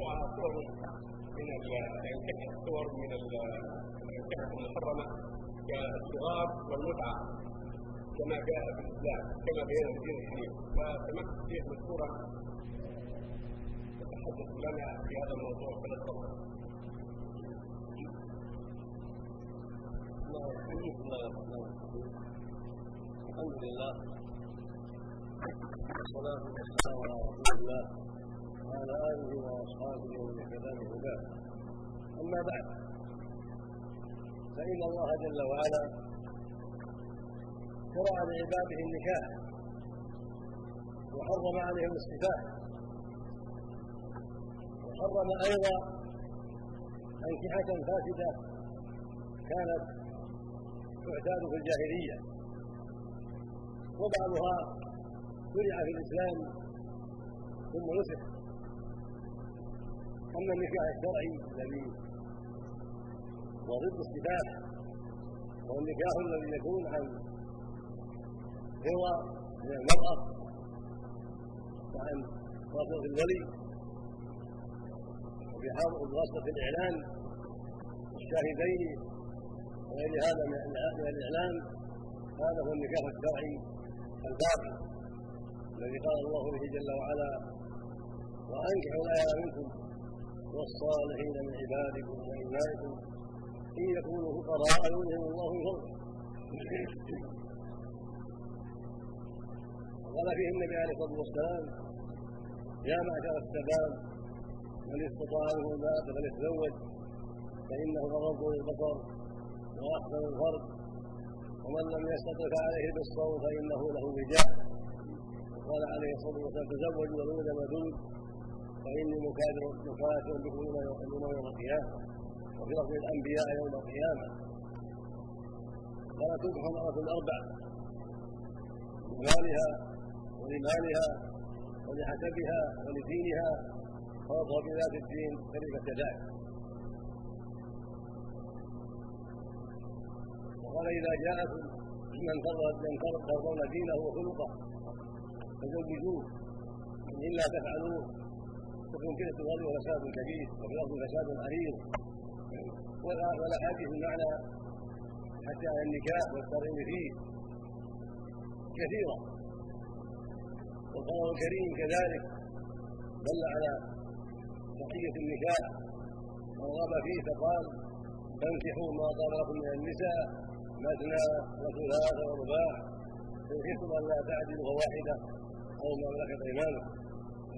وصور من الانكحه صور من الانكحه المحرمه كالصغار والمتعه كما جاء في الاسلام كما بين الدين الحنيف فسمعت الشيخ مذكورا يتحدث لنا في هذا الموضوع الرحيم الحمد لله والصلاة والسلام على رسول الله. وعلى آله وأصحابه ومن اهتدى بهداه. أما بعد فإن الله جل وعلا شرع لعباده النكاح وحرم عليهم الصفات وحرم أيضا أنكحة فاسدة كانت تعتاد في الجاهلية وبعضها شرع في الإسلام ثم نسخ. أما النكاح الشرعي الذي هو ضد السفاح وهو النكاح الذي يكون عن رضا من المرأة وعن واسطة الولي. وبواسطة الإعلان الشاهدين وغير هذا من الإعلان هذا هو النكاح الشرعي الباقي الذي قال الله به جل وعلا وأنكحوا الأيام منكم والصالحين من عبادكم وإمائكم إن يكونوا فقراء يغنهم الله من وقال فيه النبي عليه الصلاة والسلام يا معشر الشباب من استطاع منه الباء فليتزوج فإنه غض للبصر وأحسن الفرد ومن لم يستطع فعليه بالصوم فإنه له وجاء. وقال عليه الصلاة والسلام تزوجوا ولود ودود فإني مكافر مكافر بكم يوم القيامة. وفي لفظ الأنبياء يوم القيامة. فلا تنكح امرأة الأربع. لمالها ولمالها ولحسبها ولدينها. فاظهر بذات الدين كلمة ذلك. وقال إذا جاءكم من ترضون دينه وخلقه فزوجوه. إلا تفعلوه. تكون فتنة الأرض وفساد كبير وفي فساد عريض والأحاديث المعنى حتى النكاح والترغيب فيه. كثيرة. والقرآن الكريم كذلك دل على بقية النكاح. ورغب فيه فقال فانكحوا ما طاب لكم من النساء مثنى وثلاث ورباع. إن لا تعدلوا فواحدة أو ما ملكت أيمانكم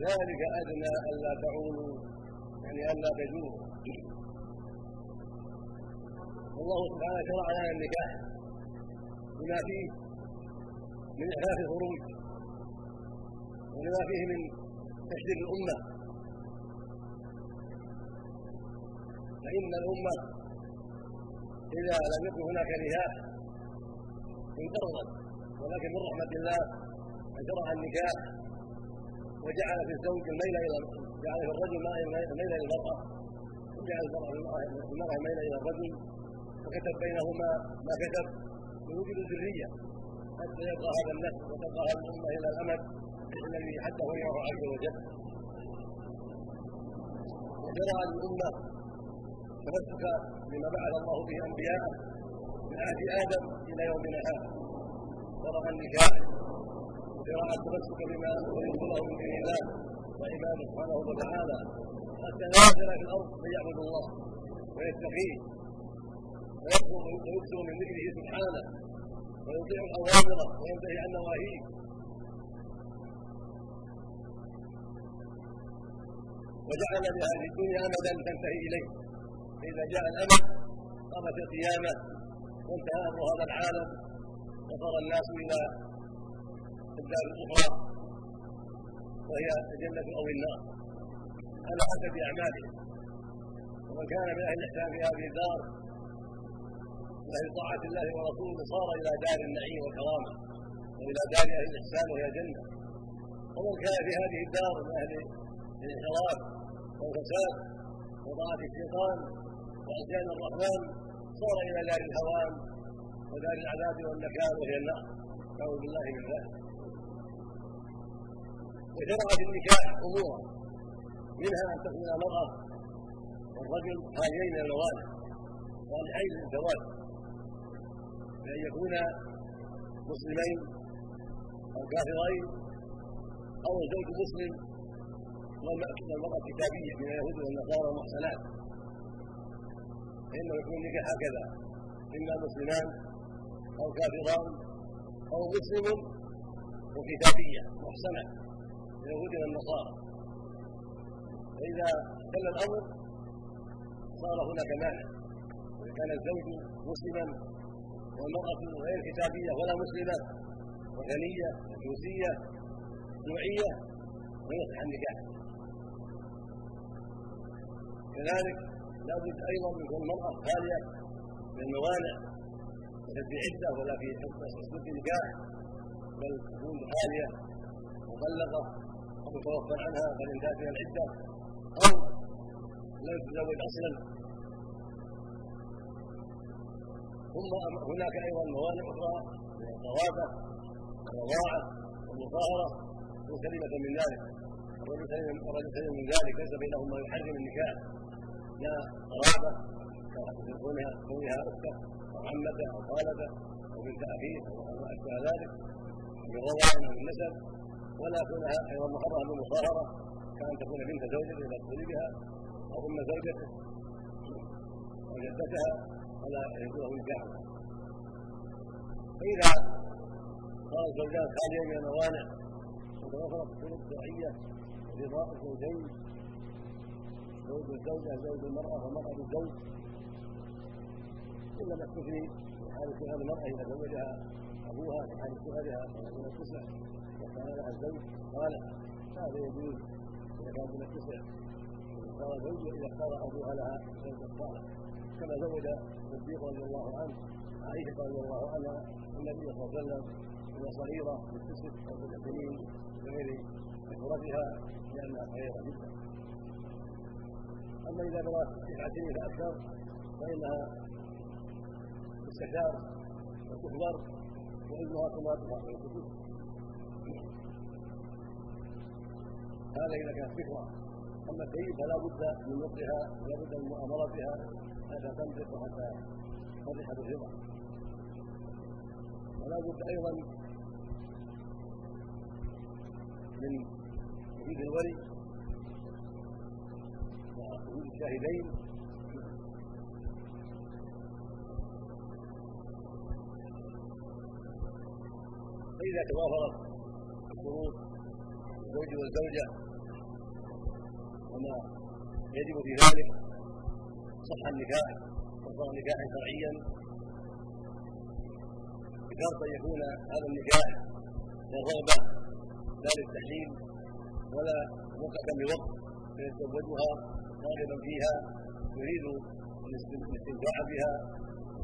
ذلك أدنى ألا تعولوا يعني ألا تجوروا والله سبحانه شرع لنا النكاح. بما فيه من إحداث الخروج ولما فيه من تشديد الأمة. فإن الأمة إذا لم يكن هناك نكاح انقرضت ولكن من رحمة الله أن شرع النكاح. وجعل في الزوج الميل إلى جعل في الرجل الميل إلى المرأة وجعل المرأة الميل إلى الرجل وكتب بينهما ما كتب لوجود الذرية حتى يبقى هذا النسل وتبقى هذه الأمة إلى الأمد الذي حتى هو الله عز وجل. وشرع للأمة تمسك بما بعث الله به أنبياءه من عهد آدم إلى يومنا هذا شرع النكاح وشرع التمسك بما الله من الله وعباده سبحانه وتعالى حتى لا ينزل في الأرض من يعبد الله ويتقيه ويكثر من ذكره سبحانه ويطيع اوامره وينتهي عن نواهيه وجعل لهذه الدنيا امدا تنتهي اليه فاذا جاء الامد قامت القيامه وانتهى أمر هذا العالم وصار الناس إلى الدار الاخرى وهي الجنة أو النار. على حسب اعمالهم ومن كان من أهل الاحسان في هذه الدار واهل طاعة الله ورسوله صار إلى دار النعيم والكرامه وإلى دار أهل الإحسان وهي الجنه ومن كان في هذه الدار من أهل الانحراف والفساد وطاعة الشيطان وعصيان الرحمن صار إلى دار الهوان ودار العذاب والنكال وهي النار. نعوذ بالله من ذلك. وشرع في النكاح أمورا. منها أن تكون المرأة والرجل خاليين من الموانع صالحين للزواج بأن يكونا مسلمين أو كافرين أو الزوج مسلم. والمراه كتابيه من اليهود والنصارى محسنات فإنه يكون النكاح هكذا. إما مسلمان أو كافران أو مسلم وكتابية محسنة. من اليهود والنصارى فإذا دل الأمر صار هناك مانع. إذا كان الزوج مسلما والمرأة غير كتابيه ولا مسلمة وثنيه مجوسيه شيوعيه ويصح النكاح كذلك لا بد أيضا من كون المرأة خالية من الموانع ليست في عدة ولا في حكم النكاح بل تكون خالية مطلقه أو متوفى عنها قد انتهت من العدة. أو لم تتزوج أصلا. ثم هناك أيضا موانع أخرى من القرابه الرضاعة والمطهره سليمة من ذلك. الرجل سليم من ذلك. ليس بينهما يحرم النكاح. لا قرابة كونها كونها اخته أو عمته أو خالته أو بنت اخيه أو ما اشبه ذلك. من رضاع من نسب ولا كونها أيضا محرمه بالمصاهره كأن تكون بنت زوجته اذا بها أو ام زوجته أو جدتها ولا يكون له نكاح فإذا صار الزوجان خاليا من الموانع وتوفرت الشروط الشرعيه رضاء الزوجين زوج الزوجة زوج المرأة ومرأة الزوج. إلا ما استثني في حال صغر المرأة إذا زوجها أبوها في حال صغرها من التسع. لها الزوج؟ قال هذا يجوز. إذا كان من التسع صار زوج إذا اختار أبوها لها زوجا صالح كما زوج الصديق رضي الله عنه عائشة رضي الله عنها النبي صلى الله عليه وسلم وهي صغيرة في التسع أو في سنين بغير إخوتها لأنها صغيرة جدا. أما إذا بلغت تسع سنين فاكثر فإنها تستشار وتخبر وإذنها تماطلها في هذا اذا كانت فكره أما السيد فلا بد من نطقها ولا بد من مؤامرتها حتى تنطق وحتى تصرح بالرضا. ولا بد أيضا من وجود الولي وجود الشاهدين. فإذا توافرت الشروط الزوج والزوجة. وما يجب في ذلك صح النكاح وصار نكاحا شرعيا. بشرط أن يكون هذا النكاح للرغبة لا للتحليل ولا موقفا لوقت فيتزوجها راغبا فيها يريد الاستمتاع بها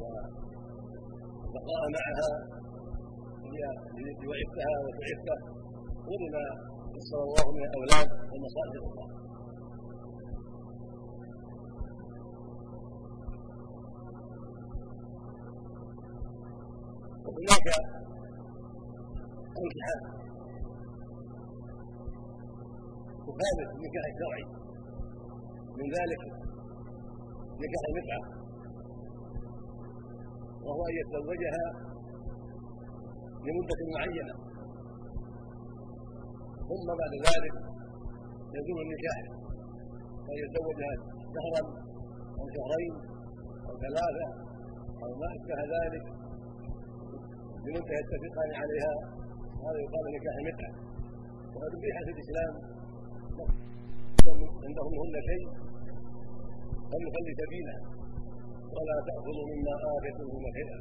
والبقاء معها لوعدتها وتعفه ولما يسر الله من الاولاد والمصالح الأخرى. وهناك انكحه تخالف النكاح الشرعي من ذلك نكاح المتعة وهو أن يتزوجها لمدة معينة. ثم بعد ذلك يزول النكاح فأن يتزوجها شهرا أو شهرين أو ثلاثة أو ما أشبه ذلك بمدة يتفقان عليها هذا يقال نكاح المتعة وقد أبيح في الإسلام عندهم هن شيء فليخلي سبيله ولا تأخذوا مما آتيتموهن شيئا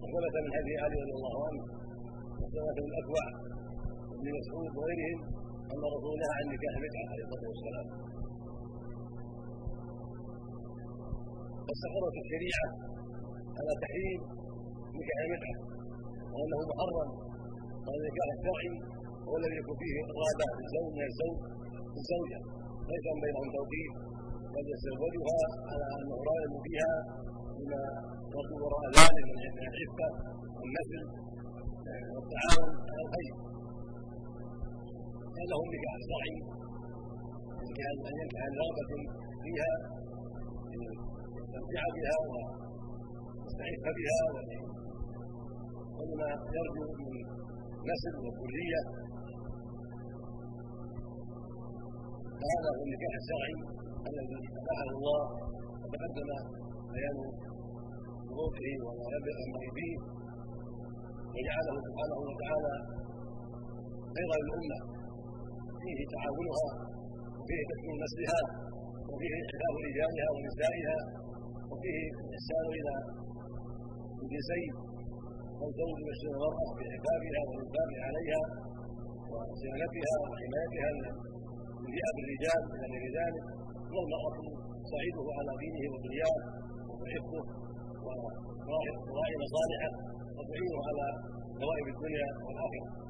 وثبت من حديث علي رضي الله عنه وثبت من الأكوع وابن مسعود وغيرهم أن رسول الله عن نكاح المتعة عليه الصلاة والسلام. واستقرت الشريعة على تحريم نكاح المتعة وأنه محرم وأن النكاح الشرعي هو الذي يكون فيه إرادة للزوج من الزوج الزوجة ليس بينهم توقيف بل يستزوجها على انه راغب فيها بما يرجو وراء ذلك من العفه والنسل والتعاون على الخير. هذا هو النكاح الشرعي أن ينكح عن رغبة فيها يستمتع بها ويستحق بها ولما يرجو من نسل وكلية. فهذا هو النكاح الشرعي الذي اباحه الله وتقدم بيان شروطه وما ينبغي فيه وجعله سبحانه وتعالى خيرا للأمة. فيه تعاونها وفيه تكوين نسلها وفيه احداث رجالها ونسائها وفيه الإحسان إلى الجنسين والزوج يشتري المراه بحفافها والانفاق عليها وصيانتها وحمايتها من ذئاب الرجال إلى غير ذلك. والمراه تساعده على دينه ودنياه وتحبه وراعي مصالحه وتعينه على نوائب الدنيا والآخرة.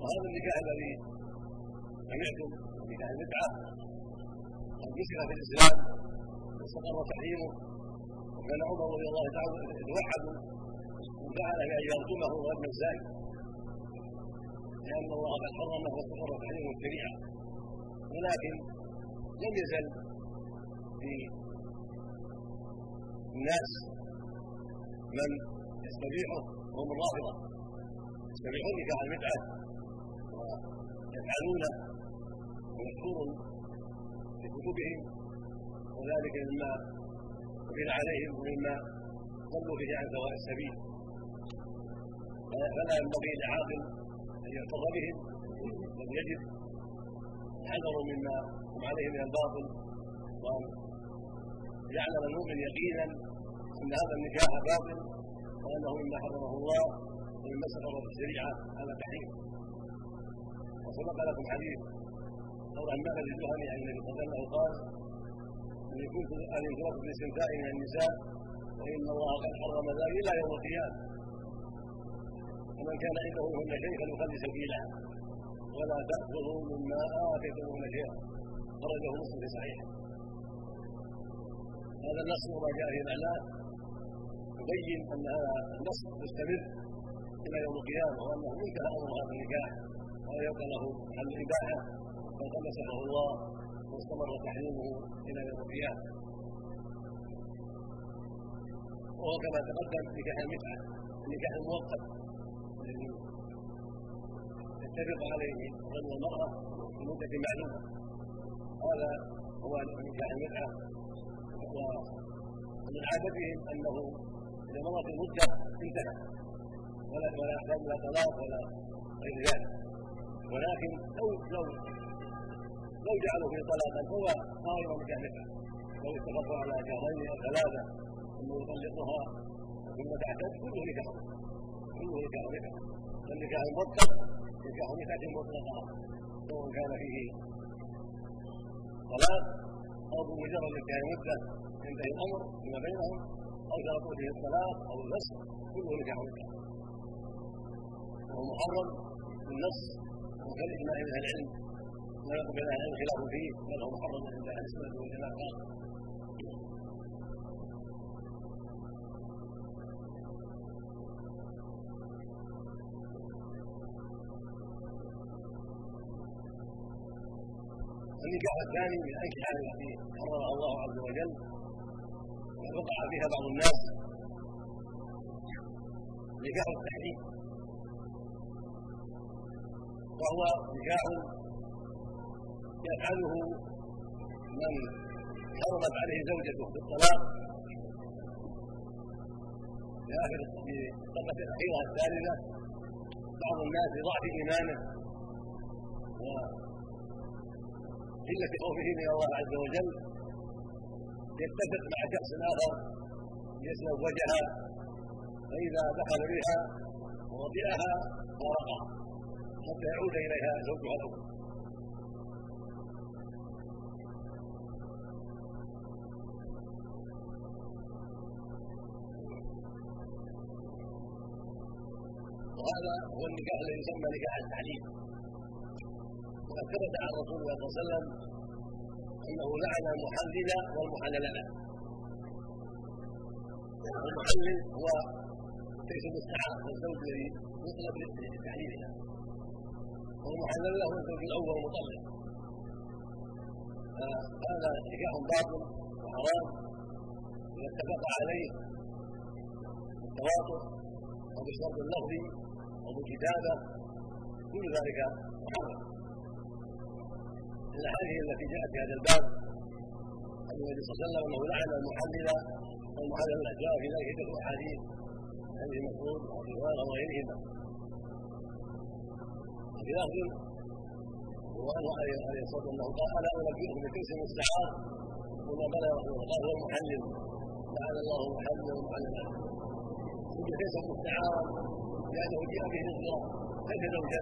وهذا النكاح الذي سمعتم نكاح البدعة. قد نشر في الإسلام واستقر تحريمه. وكان عمر رضي الله تعالى يتوحد من فعل بان يرجمه رجم الزائد لأن الله قد حرمه واستقر تحريمه الشريعة. ولكن لم يزل في الناس من يستبيحه وهم الرافضة. يستبيحون نكاح المتعه ويفعلونه ومشهور في كتبهم وذلك مما قبل عليهم ومما ضلوا به عن سواء السبيل. فلا ينبغي لعاقل أن يغتر بهم بل يجب الحذر مما هم عليه من الباطل. وان يعلم المؤمن يقينا أن هذا النكاح باطل وأنه مما حرمه الله ومما في الشريعه على تحريمه وسبق لكم حديث قول عمار الجهني عن النبي صلى الله عليه وسلم قال أن كنت أن ينفرط باستمتاع من النساء وان الله قد حرم ذلك إلى يوم القيامة. ومن كان عنده منهن شيء فليخلي سبيله ولا تاخذوا مما اتيتموهن شيئا خرجه مسلم في صحيحه. هذا النص وما جاء في معناه يبين أن هذا النص مستمر إلى يوم القيامة وأنه انتهى أمر هذا النكاح. يبقى له الاباحه بل قد نسخه الله واستمر تحريمه إلى يوم القيامة. وهو كما تقدم نكاح المتعة النكاح المؤقت الذي يتفق عليه الرجل والمراه في مدة معلومة. هذا هو نكاح المتعة ومن عادتهم أنه إذا مرت المدة انتهى ولا ولا طلاق ولا غير ذلك. ولكن لو لو لو جعلوا فيه طلاقا قائم نكاح متعه لو اتفقوا على شهرين أو ثلاثة ثم يطلقها ثم تعتد كله نكاح كله نكاح متعه والنكاح المطلق نكاح متعه مطلقه سواء كان فيه طلاق أو بمجرد انتهاء المده ينتهي الأمر فيما بينهم أو شرطوا فيه الطلاق أو الفسخ كله نكاح متعه وهو محرم بالنص وكالاجماع من أهل العلم؟ لا يقبل أهل العلم خلاف فيه بل هو محرم عند أهل السنة والجماعه النكاح الثاني من الانكحه التي حرمها الله عز وجل وقع فيها بعض الناس. نكاح التحريم وهو نكاح يفعله من حرمت عليه زوجته بالطلاق في اخر في الطبقه الأخيرة الثالثة بعض الناس لضعف إيمانه وقلة خوفه من الله عز وجل يتفق مع شخص آخر ليتزوجها فإذا دخل بها ووطئها فارقها حتى يعود إليها زوجها الأول وهذا هو النكاح الذي يسمى نكاح التعليم وقد ثبت عن رسول الله صلى الله عليه وسلم أنه لعن المحلل والمحلل له المحلل هو ليس المستعار والزوج الذي يطلب لتحليلها يحلل له الزوج الأول مطلق فهذا نكاح باطل وحرام. اذا اتفق عليه التواطؤ أو بالشرط اللفظي أو بالكتابه كل ذلك محرم الاحاديث التي جاءت في هذا الباب. عن النبي صلى الله عليه وسلم انه لعن المحلل. والمحلل جاء في ذلك عده احاديث عن مسعود وابي هريره وغيرهما وفي لفظ وعنه عليه الصلاة والسلام. قال ألا أنبئكم بكرس مستعار؟ وما بلغ رسول قال هو المحلل. لعن الله المحلل والمحلل كيس مستعارا لأنه جاء به للصلاه ليس زوجا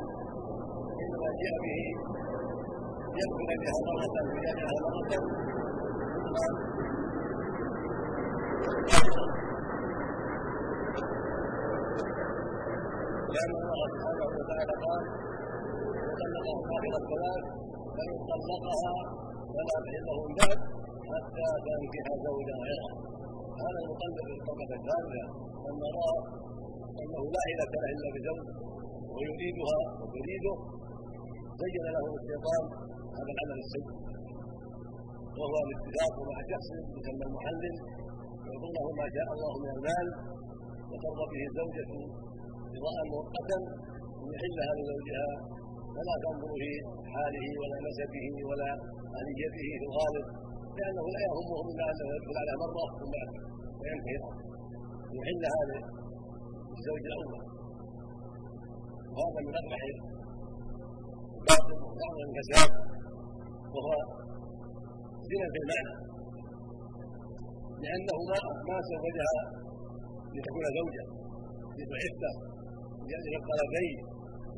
انما جاء به يدخل بها مرة بجانبها مرة لأن الله سبحانه وتعالى قال وطلق صاحب الثلاث فإن طلقها فلا تحل من بعد حتى تنكح زوجا غيره هذا المطلق الطلقة الثالثة أن رأى أنه لا حيلة له إلا بزوج ويريدها وتريده زين له الشيطان هذا العمل السيء وهو الاتفاق مع شخص يسمى المحلل يعطونه ما شاء الله من المال وترضى به الزوجة رضاء مؤقتا يحلها لزوجها فلا تنظر في حاله ولا نسبه ولا أهليته في الغالب لأنه لا يهمهم إلا أنه يدخل على مرة ثم وينتهي الأمر يحلها للزوج الأول. وهذا من أقبح باطل وأعظم الفساد وهو زنا في المعنى. لأنه ما ما زوجها لتكون زوجة لتحبه ليبقى لديه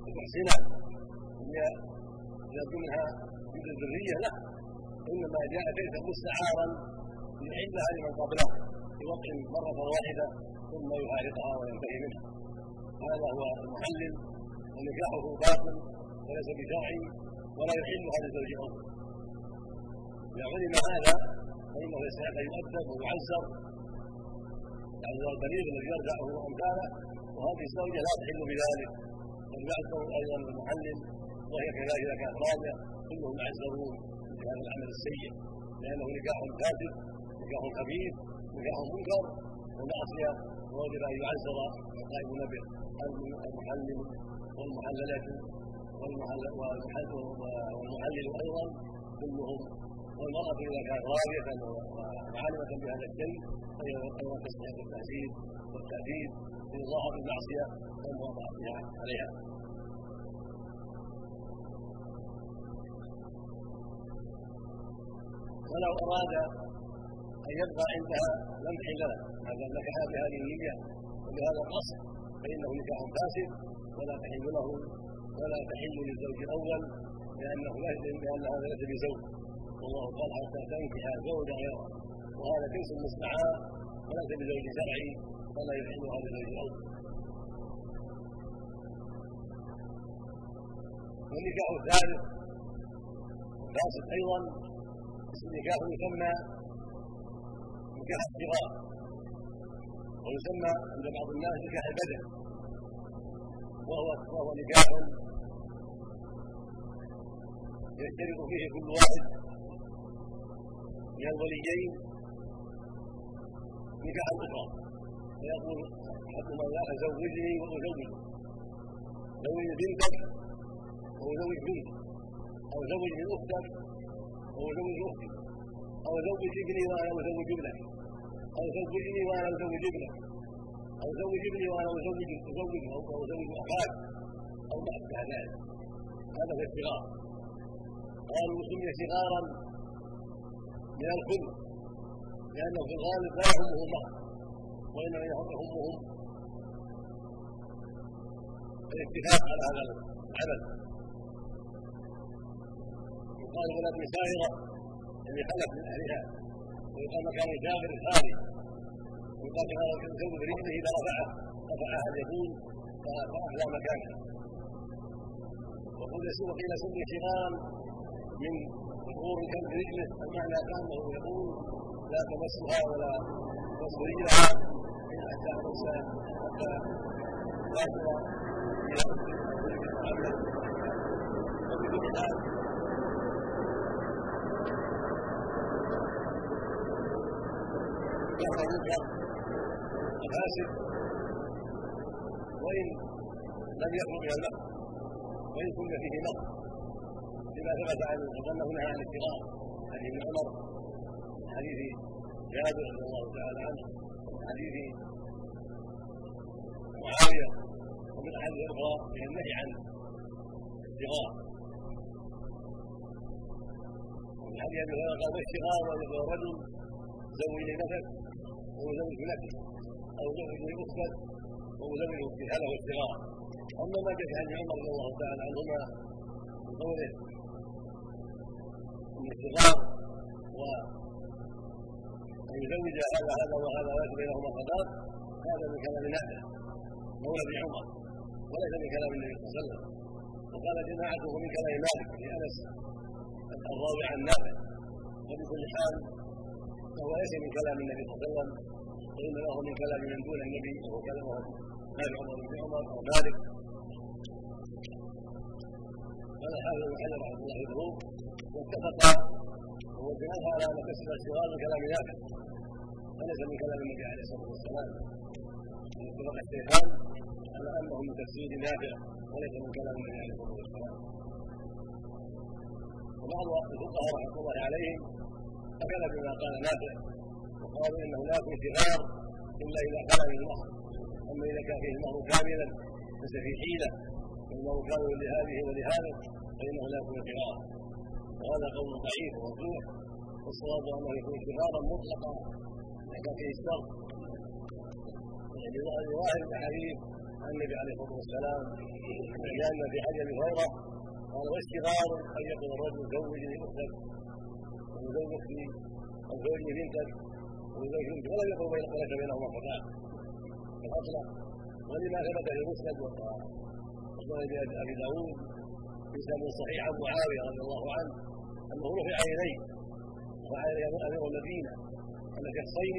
لتحسنه يرجو منها من الذرية لا إنما جاء كيفا مستعارا ليحلها لمن قبله في وقت مرة واحدة ثم يفارقها وينتهي منها. هذا هو المحلل ونكاحه باطل وليس بشرعي ولا يحلها لزوج أول إذا علم هذا فإنه يستحق أن يؤدب ويعزر يعني البليغ الذي يرجعه وأمثاله وهذه الزوجة لا تحل بذلك. بل يعزر أيضا المحلل وهي كذلك إذا كانت راجع كلهم يعزرون بهذا العمل السيء لأنه نكاح فاسد نكاح خبيث نكاح منكر ومعصية ووجب أن يعزر قائم النبي المحلل والمحللات والمحلل أيضا كلهم والمرأة إذا كانت راضية وعالمة بهذا الشيء فهي أيضا تستحق التهذيب والتأديب في ظاهر المعصية والمواضعة عليها. ولو أراد أن يبقى عندها لم تحل له هذا نكح بهذه النية وبهذا القصد فإنه نكاح فاسد ولا تحل له ولا تحل للزوج الأول لأنه لأن هذا ليس بزوج. والله قال حتى تنكح زوجا غيره. وهذا جنس مستعار وليس بزوج شرعي فلا يحلها للزوج الأول. والنكاح الثالث فاسد أيضا النكاح يسمى نكاح الصغار ويسمى عند بعض الناس نكاح البدن وهو وهو نكاح يشترط فيه كل واحد من الوليين نكاح الاخرى فيقول أحدهما لا زوجني وأزوجك زوج بنتك وازوج بنتك أو زوج من أختك أو زوج أختك أو زوج ابني وأنا ازوج ابنك أو زوجني وأنا ازوج ابنك أو زوج ابني وأنا ازوج ازوجك أو زوج أخاك أو ما أشبه ذلك. هذا في الصغار. قالوا سمي صغارا من الخلق لأنه في الغالب لا يهمهم بعض وإنما يهمهم الاتفاق على هذا العمل. يقال ولد سائره الذي خلف من اهلها ويقال مكان كافر خالي ويقال هذا الزوج برجله إذا رفعه رفعها اليمين فاحلى مكانها وقيل سمي صغارا من شعور كلب رجله المعنى كانه يقول لا تمسها ولا تمس رجلها حتى تمس حتى تاكل إلى الفاسد وإن لم يخرج من المهر وإن كن فيه مهر لما ثبت عن انه نهى عن الشراء حديث ابن عمر حديث جابر رضي الله تعالى عنه حديث معاوية ومن احاديث أخرى في النهي عن الصغار ومن حديث أبي هريرة قال يقول الرجل زوجني نفس وزوج نفس أو زوجني أختك وزوج أختي هذا هو الصغار. أما ما جاء عن عمر رضي الله تعالى عنهما من قوله إن الصغار و أن يزوج هذا هذا وهذا ويأتي بينهما قضاء هذا من كلام نافع مولى بن عمر وليس من كلام النبي صلى الله عليه وسلم. وقال جماعته من كلام مالك في أنس الراوي عن نافع. وبكل حال فهو ليس من كلام النبي صلى الله عليه وسلم وإنما هو من كلام من دون النبي وهو كلامه عمر بن عمر أو مالك. قال الحافظ بن رحمه الله يقول واتفق هو الجهاد على أن كسر الصغار من كلام نافع وليس من كلام النبي عليه الصلاة والسلام. اتفق الشيخان على أنه من تفسير نافع وليس من كلام النبي عليه الصلاة والسلام. وبعض الفقهاء رحمة الله عليهم اكل بما قال نافع وقالوا إنه لا يكون شغار إلا إذا خلا من المهر أما إذا كان فيه المهر كاملا ليس فيه حيلة والمهر كامل لهذه ولهذا فإنه لا يكون شغارا وهذا قول ضعيف ومرجوح والصواب أنه يكون شغارا مطلقا إذا كان فيه الشر. يعني ظاهر الاحاديث عن النبي عليه الصلاة والسلام لأن في حديث ابي هريره قال والشغار أن يقول الرجل زوجني أختك وزوج أختي أو زوجني بنتك وزوج بنتك يقل بين ولك بينهما فتاه الاصل ولما ثبت في مسند وسنن أبي داود في سند صحيح عن معاوية رضي الله عنه أنه رفع اليه رفع اليه أمير المدينة أن شخصين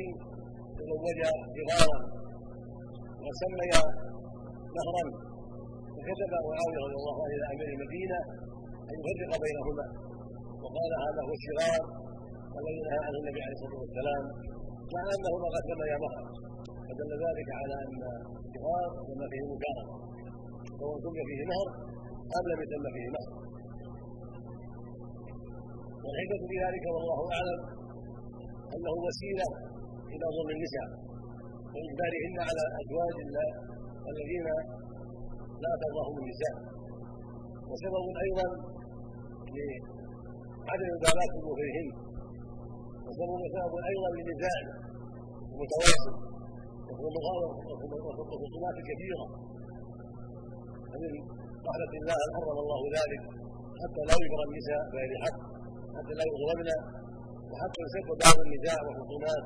تزوجا صغارا وسميا نهرا فكتب معاوية رضي الله عنه إلى أمير المدينة أن يفرق بينهما. وقال هذا هو الشرار الذي نهى عنه النبي عليه الصلاة والسلام مع انهما قد سميا مهرا فدل ذلك على أن الشرار لما فيه مجارده سواء سمي فيه مهر ام لم يسمى فيه مهر. والحكمة في ذلك والله أعلم أنه وسيلة إلى ظلم النساء واجبارهن على أزواج الذين لا ترضاهم النساء. وسبب أيضا لعدم مبالاه ظهورهن وسبب سبب أيضا لنزاع متواصل وخصومات كثيرة. ومن رحمة الله ان حرم الله ذلك؟ حتى لا يجرى النساء بغير حق حتى لا يظلمن وحتى يسد بعض النزاع والخصومات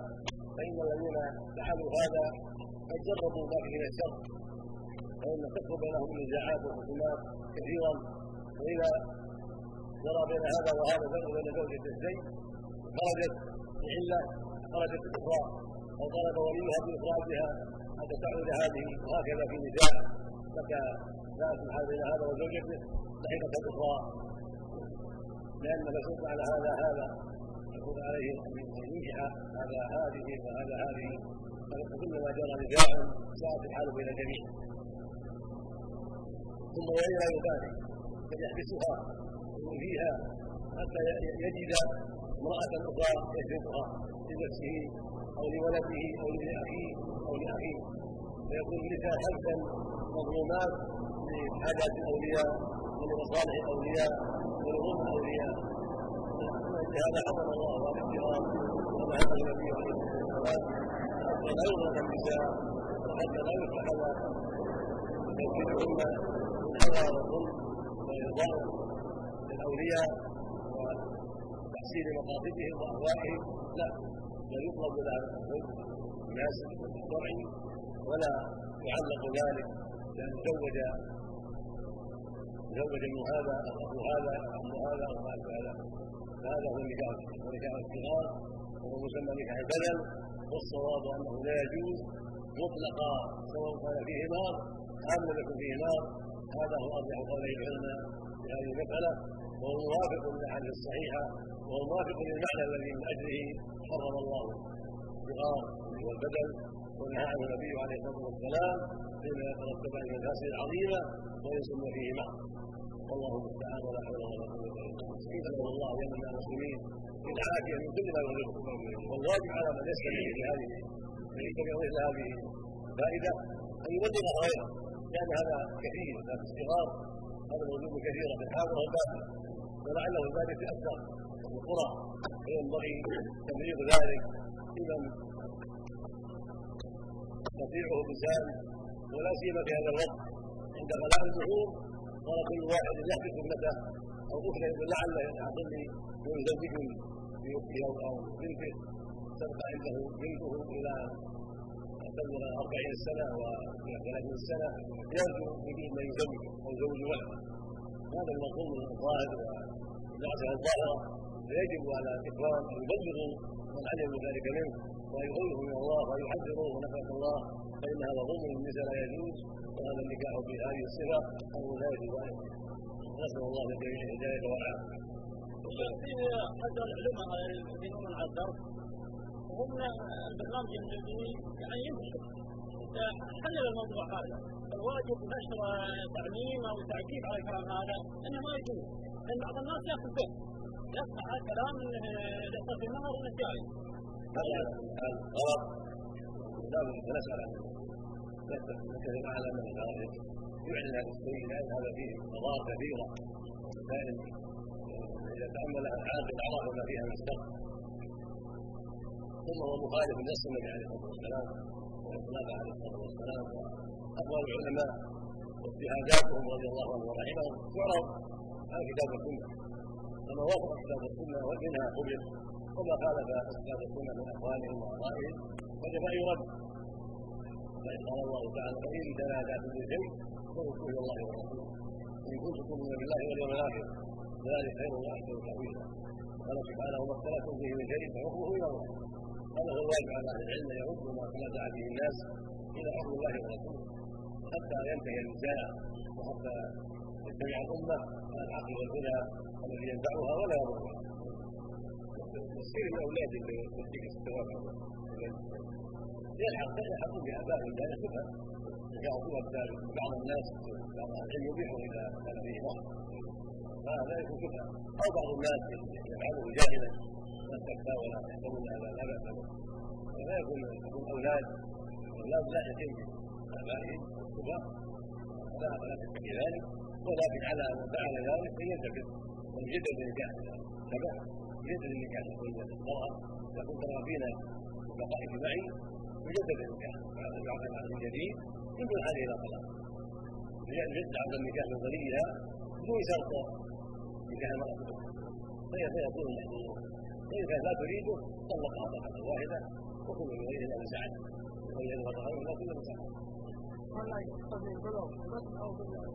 فإن الذين فعلوا هذا قد جربوا ما فيه من الشر. فإن تكثر بينهم النزاعات والخصومات كثيرا. وإذا جرى بين هذا وهذا بين زوجة الزين خرجت بعلة خرجت الإخراء أو طلب وليها بإخراجها حتى تعود هذه وهكذا في نزاع متى جاءت الحال بين هذا وزوجته لحقت الإخراء لأن المسؤول على هذا هذا. يكون عليه أن ينجح هذا هذه وهذا هذه. فكلما جرى نزاع ساءت الحال بين الجميع ثم وإن لا يبالي بل يحبسها فيها حتى يجد امرأة أخرى يشربها لنفسه أو لولده أو لأخيه أو لأخيه. فيكون النساء خلفا مظلومات لحاجات الأولياء ولمصالح الأولياء ولظلم الأولياء. هذا حرم الله على الاحترام كما هذا النبي عليه الصلاة والسلام. حتى لا يظلم النساء وحتى لا يتخذ توكيدهن الهوى والظلم والإرضاء للأولياء وتحسين مقاصدهم وأهوائهم لا بل يطلب لها الناس الشرعي ولا يعلق ذلك بأن تزوج تزوج ابن هذا أو أخو هذا أو عم هذا أو ما هذا فهذا هو النكاح ونكاح الصغار. وهو مسمى نكاح البدل والصواب أنه لا يجوز مطلقا سواء كان فيه نار أم لم يكن فيه نار هذا هو أرجح قولي العلماء في هذه المسألة. وهو موافق للأحاديث الصحيحة وهو موافق للمعنى الذي من أجله حرم الله الصغار والبدن ونهى عنه النبي عليه الصلاة والسلام بما يترتب على المفاسد العظيمة ويسم فيه معه والله المستعان ولا حول ولا قوة إلا بالله نسال الله أن يمنع المسلمين بالعافيه من كل ما يضرهم والواجب على من يستمع لهذه يتبع مثل هذه الفائده أن يبلغ غيره لأن هذا كثير ذات الصغار هذا موجود كثيرا في الحاضر والباطن ولعله ذلك أكثر في القرى. فينبغي تبليغ ذلك. لمن تطيعه اللسان ولا سيما في هذا الوقت. عند غلاء البحور قال كل واحد يحدث ابنته أو طفلا يقول لعل يحصل لي يزوج باخته أو بنته. تبقى عنده بنته إلى تبلغ أربعين سنة وإلى ثلاثين سنة. يرجو يريد من يزوج أو يزوج ولده هذا المطلوب من الظاهر والدراسة الظاهرة فيجب على الإخوان أن يبلغوا من علموا ذلك منه ويغيره من الله ويحذروا ونفعه الله. فإن هذا ظلم النساء لا يجوز وهذا النكاح بهذه الصفة أمر لا يجوز أن نسأل الله للجميع الهداية والعافية. حتى العلماء يدينون على الدرس وهم البرنامج الجديد يعني ينتشر حلل الموضوع هذا. الواجب نشر تعليم أو تعقيب على الكلام هذا إنه ما يجوز. لأن بعض الناس يأخذ به. يسمع كلام يحصل في النهر إنه جائز. هذا غلط لابد نسال نكتب على من ذلك يعلن هذا الشيء لأن هذا فيه مضار كثيره لكن إذا تأمل العاقل عرف ما فيها من ثم هو مخالف لنص النبي عليه الصلاه والسلام واطلاق عليه الصلاه والسلام وأقوال العلماء واجتهاداتهم رضي الله عنهم ورحمهم تعرض عن كتاب السنة فما وافق كتاب السنة ومنها قبل وما خالف كتاب السنة من أقوالهم وآرائهم ان يرد فإن قال الله تعالى فإن تنازعتم في شيء فردوه إلى الله ورسوله. إن كنتم تؤمنون بالله واليوم الآخر ذلك خير وأحسن تأويلا. قال سبحانه وما اختلفتم فيه من شيء فحكمه إلى الله. هذا هو الواجب على أهل العلم أن يردوا ما تنازع به الناس إلى حكم الله ورسوله. حتى ينتهي النزاع وحتى يتبع الأمة. على الحق والهدى الذي ينفعها ولا يضرها تصير الأولاد اللي تديك الثواب يلحق يلحق بابائهم لا يشبه يعطوها بعض الناس بعض العلم يبيح اذا كان فيه فهذا يكون شبهه أو بعض الناس يفعله جاهلا. لا تكفى ولا يحسبون هذا لا بأس به. فلا يكون يكون أولاد. أولاد لا يتم آبائهم شبهه لا فلا شك في ذلك. ولكن على من فعل ذلك ان ينتبه ويجدد النكاح شبه يجدد النكاح بين المراه يكون ترى فينا بقائك معي يجدد النكاح يعقد عقد جديد يمكن هذه إلى طلاق يجدد عقد النكاح من وليها بدون شرط نكاح فهي فيكون المحظور وان كانت لا تريده طلقها طلقه واحدة وكل من غيره لا مساعد وهي الغرض لا كل مساعد ولا يقتضي البلوغ بس أو بالكسر